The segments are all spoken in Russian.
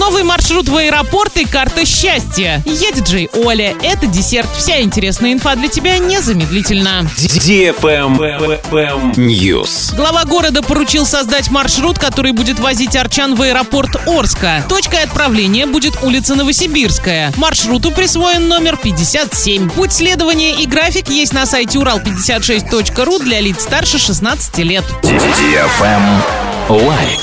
Новый маршрут в аэропорт и карта счастья. Я диджей Оля. Это десерт. Вся интересная инфа для тебя незамедлительно. News. Глава города поручил создать маршрут, который будет возить арчан в аэропорт Орска. Точкой отправления будет улица Новосибирская. Маршруту присвоен номер 57. Путь следования и график есть на сайте урал56.ру для лиц старше 16 лет. Лайк.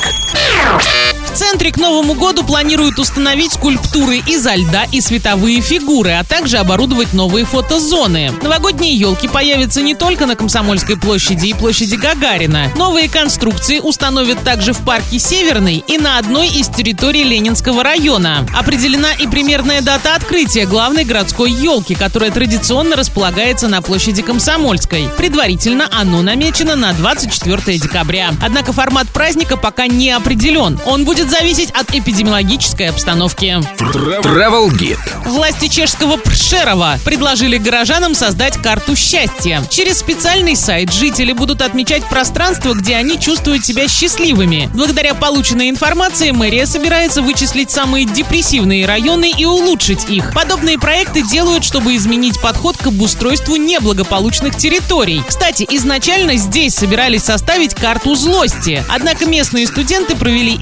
В центре к Новому году планируют установить скульптуры изо льда и световые фигуры, а также оборудовать новые фотозоны. Новогодние елки появятся не только на Комсомольской площади и площади Гагарина. Новые конструкции установят также в парке Северный и на одной из территорий Ленинского района. Определена и примерная дата открытия главной городской елки, которая традиционно располагается на площади Комсомольской. Предварительно оно намечено на 24 декабря. Однако формат праздника пока не определен. Он будет зависеть от эпидемиологической обстановки. Travel Guide. Власти чешского Пшерова предложили горожанам создать карту счастья. Через специальный сайт жители будут отмечать пространство, где они чувствуют себя счастливыми. Благодаря полученной информации мэрия собирается вычислить самые депрессивные районы и улучшить их. Подобные проекты делают, чтобы изменить подход к обустройству неблагополучных территорий. Кстати, изначально здесь собирались составить карту злости. Однако местные студенты провели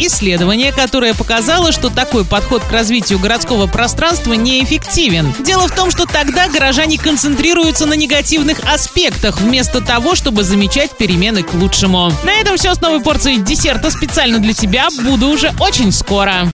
исследование, которое показало, что такой подход к развитию городского пространства неэффективен. Дело в том, что тогда горожане концентрируются на негативных аспектах, вместо того, чтобы замечать перемены к лучшему. На этом все с новой порцией десерта специально для тебя. Буду уже очень скоро.